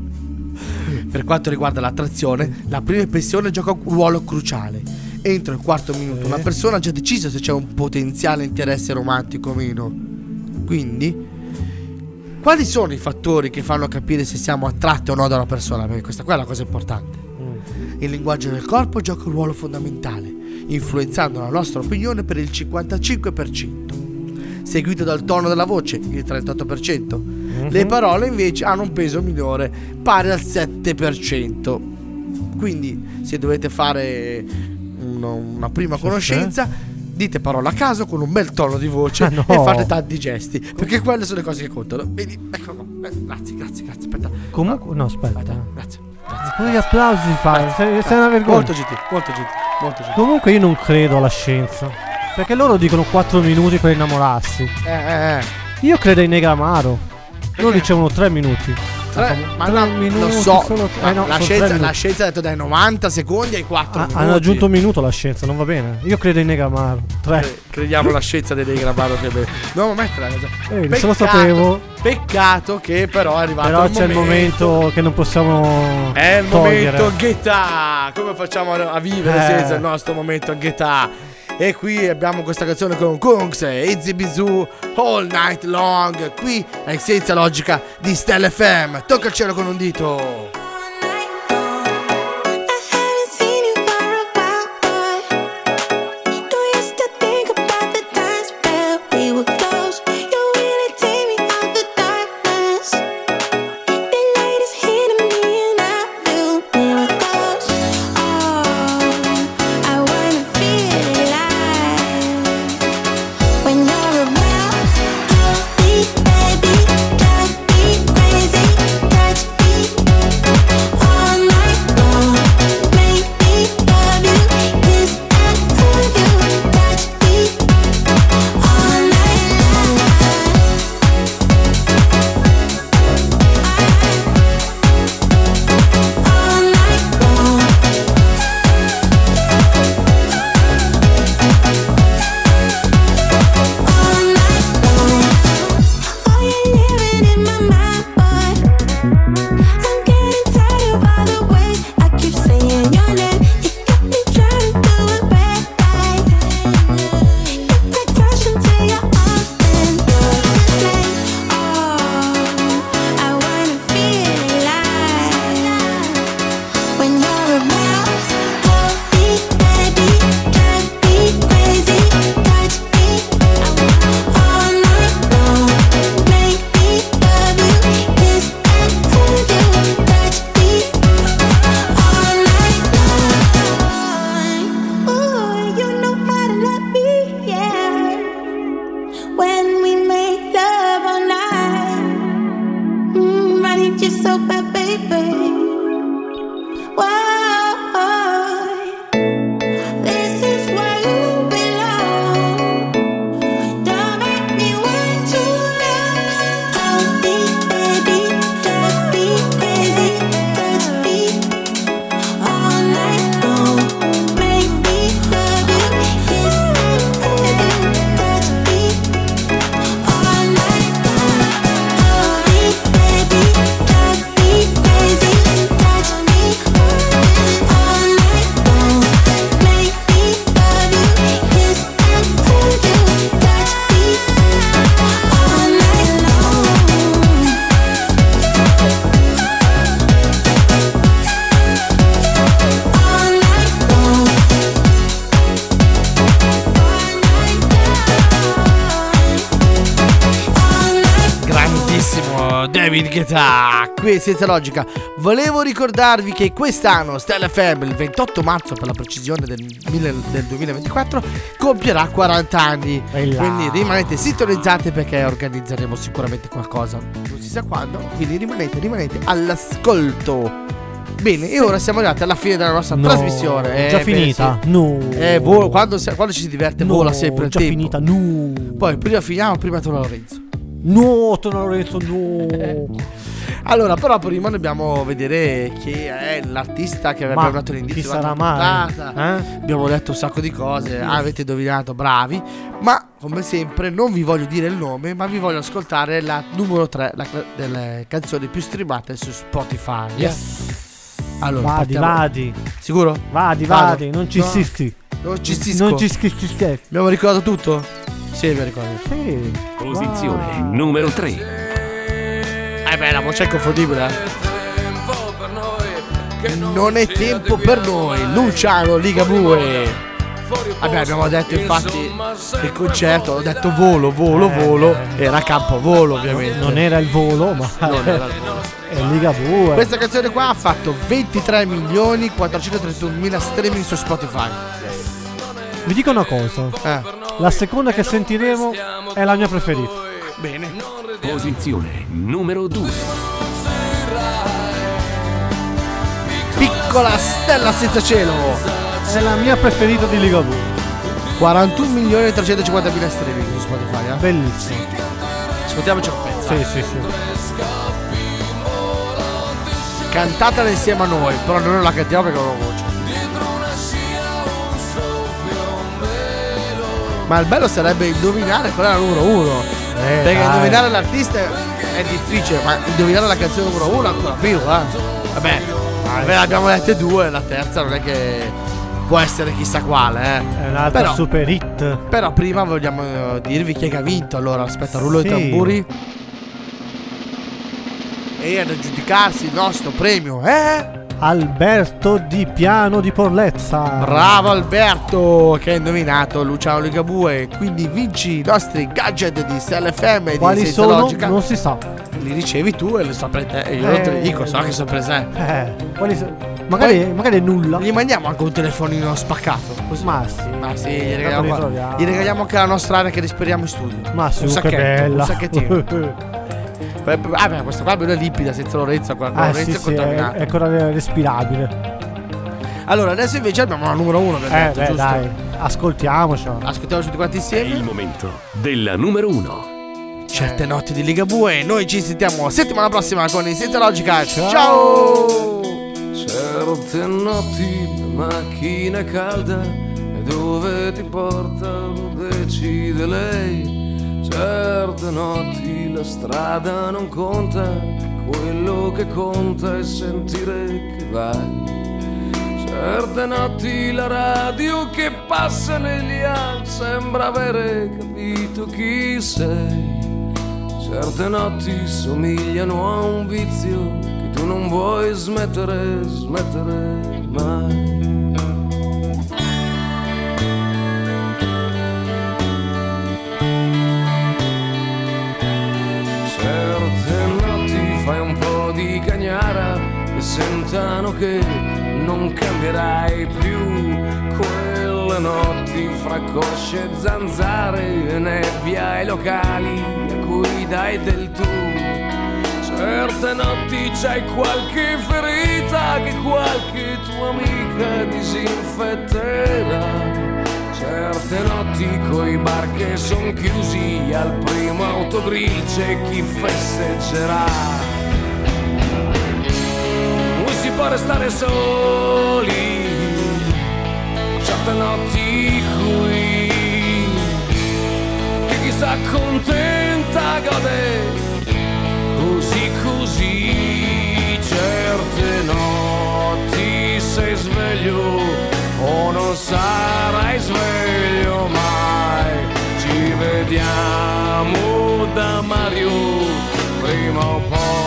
Per quanto riguarda l'attrazione, la prima impressione gioca un ruolo cruciale. Entro il quarto minuto una persona ha già deciso se c'è un potenziale interesse romantico o meno. Quindi, quali sono i fattori che fanno capire se siamo attratti o no da una persona? Perché questa qua è la cosa importante. Il linguaggio del corpo gioca un ruolo fondamentale, influenzando la nostra opinione per il 55%, seguito dal tono della voce, il 38%. Le parole invece hanno un peso minore, pari al 7%. Quindi, se dovete fare uno- una prima conoscenza, dite parole a caso con un bel tono di voce Ah, no. e fate tanti gesti. Perché quelle sono le cose che contano. Vedi, ecco qua. Eh, Grazie, grazie, grazie. Aspetta. Comunque, no, aspetta. Grazie. Come gli applausi fai? Sei, sei una vergogna. Molto gentile, molto gentile, molto gentile. Comunque io non credo alla scienza. Perché loro dicono 4 minuti per innamorarsi. Eh, eh, eh. Io credo ai Negramaro. Loro dicevano 3 minuti. Tre- ma no, minuti, non so, solo- ma eh no, la, scienza, la scienza ha detto dai 90 secondi ai 4 Ah, minuti. hanno aggiunto un minuto la scienza, non va bene. Io credo ai Negramaro. 3. Crediamo la scienza dei Gravano che be- No, ma metterla Eh, se lo sapevo. Peccato che però è arrivato Però il c'è il momento che non possiamo È il togliere. momento Ghetà Come facciamo a a vivere Eh. senza il nostro momento Ghetà E qui abbiamo questa canzone con Kungs e Izzy All Night Long Qui è senza logica di Stella FM Tocca il cielo con un dito Guetta Qui è senza logica Volevo ricordarvi che quest'anno Stella FM il 28 marzo per la precisione del, del 2024 compierà 40 anni là. Quindi rimanete sintonizzati perché organizzeremo sicuramente qualcosa Non si sa quando Quindi rimanete, rimanete all'ascolto Bene, e ora siamo arrivati alla fine della nostra No, trasmissione. già beh, finita? sì. No. Eh, vo- quando, si- quando ci si diverte, No, vola sempre il già tempo. finita, no. Poi, prima finiamo, prima torna Lorenzo. No, torna Lorenzo, no. Allora, però prima dobbiamo vedere chi è l'artista che avrebbe dato l'indizio chi durante sarà la mai? puntata. Eh? Abbiamo detto un sacco di cose, avete indovinato, bravi. Ma come sempre non vi voglio dire il nome, ma vi voglio ascoltare la numero 3 la- delle canzoni più streamate su Spotify. Yes. Allora, Vadi, partiamo- vadi. Sicuro? Vadi, Vado. vadi, non ci No. sischi. Non ci stisco. Non ci sischi. Abbiamo ricordato tutto? Sì, mi ricordo. Sì. Posizione numero 3. Eh beh, la voce è inconfondibile. eh. Non è tempo per noi, Luciano Ligabue. Vabbè, abbiamo detto infatti il concerto, ho detto volo, volo, volo, era campo volo ovviamente. Non era il volo, ma Non era il volo. è Liga 2. Questa canzone qua ha fatto 23 milioni 431 mila streaming su Spotify. Vi dico una cosa. Eh. La seconda che sentiremo è la mia preferita. Bene. Posizione numero 2. Piccola stella senza cielo. È la mia preferita di Ligabue. 41 milioni e 350 mila streaming su Spotify. Eh? Bellissimo. Ascoltiamoci un pezzo. Sì, sì, sì. Cantatela insieme a noi, però noi non la cantiamo perché non ho voce. Ma il bello sarebbe indovinare qual è la numero uno. Eh, perché dai. indovinare l'artista è difficile, ma indovinare la canzone numero uno è ancora più, eh. Vabbè, ve ne abbiamo dette due, la terza non è che può essere chissà quale, eh. È un'altra Però- super hit. Però prima vogliamo eh, dirvi chi è che ha vinto. Allora, aspetta, rullo Sì. tamburi. E ad aggiudicarsi il nostro premio è. Alberto Di Piano di Porlezza. Bravo Alberto che ha indovinato Luciano Ligabue. Quindi vinci i nostri gadget di SLFM e Quali di Senza sono? Logica. Non si sa. Li ricevi tu e le saprai te. E io non te li Eh. dico, so che sono prese. Eh, so- magari, magari è nulla. Gli mandiamo anche un telefonino spaccato. Così. Ma sì. Ma sì, gli regaliamo, gli regaliamo anche la nostra area che respiriamo in studio. Ma sì, un che sacchetto, bella. un sacchettino. Ah, beh, questa qua almeno è limpida senza Lorenzo. Quella con ah, Lorenzo sì, è sì, è, è ancora respirabile. Allora, adesso invece abbiamo la numero uno, abbiamo Eh, detto, beh, giusto? dai, ascoltiamocela. Ascoltiamo tutti quanti È insieme. il momento della numero 1. Certe notti di Ligabue. Noi ci sentiamo settimana prossima con il Senza Logica. Ciao. Ciao! Certe notti la macchina è calda e dove ti portano decide lei. Certe notti la strada non conta, quello che conta è sentire che vai. Certe notti la radio che passa negli anni sembra avere capito chi sei. Certe notti somigliano a un vizio che tu non vuoi smettere, smettere mai. E sentano che non cambierai più. Quelle notti fra cosce e zanzare e nebbia ai locali a cui dai del tu. Certe notti c'hai qualche ferita che qualche tua amica disinfetterà. Certe notti coi bar che son chiusi al primo autogrill c'è chi festeggerà. Può restare soli, certe notti qui, che chi sta contenta gode. Così così certe notti sei sveglio o non sarai sveglio mai. Ci vediamo da Mario prima o poi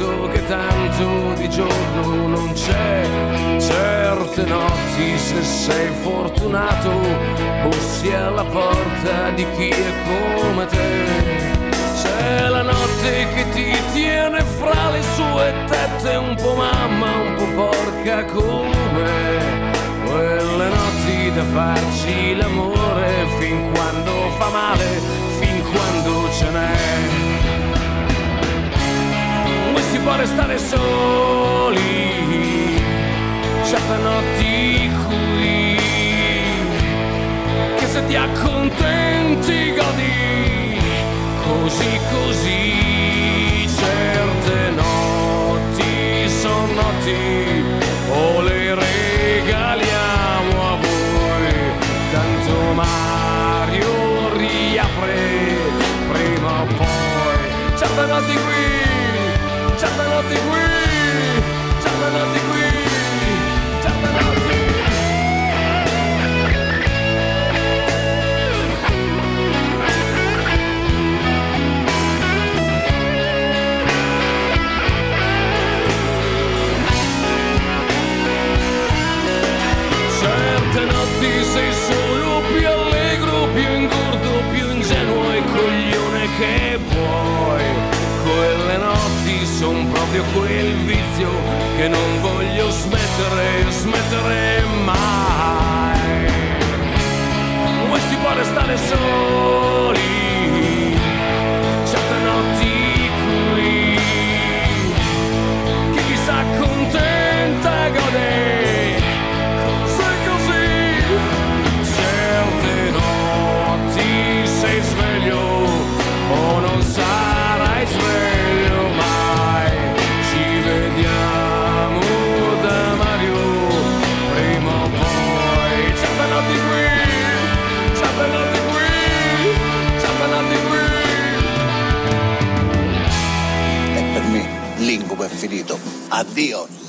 posto che tanto di giorno non c'è. Certe notti se sei fortunato bussi alla porta di chi è come te. C'è la notte che ti tiene fra le sue tette un po' mamma, un po' porca come quelle notti da farci l'amore fin quando fa male, restare soli, certe notti qui, che se ti accontenti godi, così così, notti qui, notti qui, notti Certe notti sei solo più allegro, più ingordo, più ingenuo e coglione che proprio quel vizio che non voglio smettere, smettere mai. Come si può restare solo? Adiós.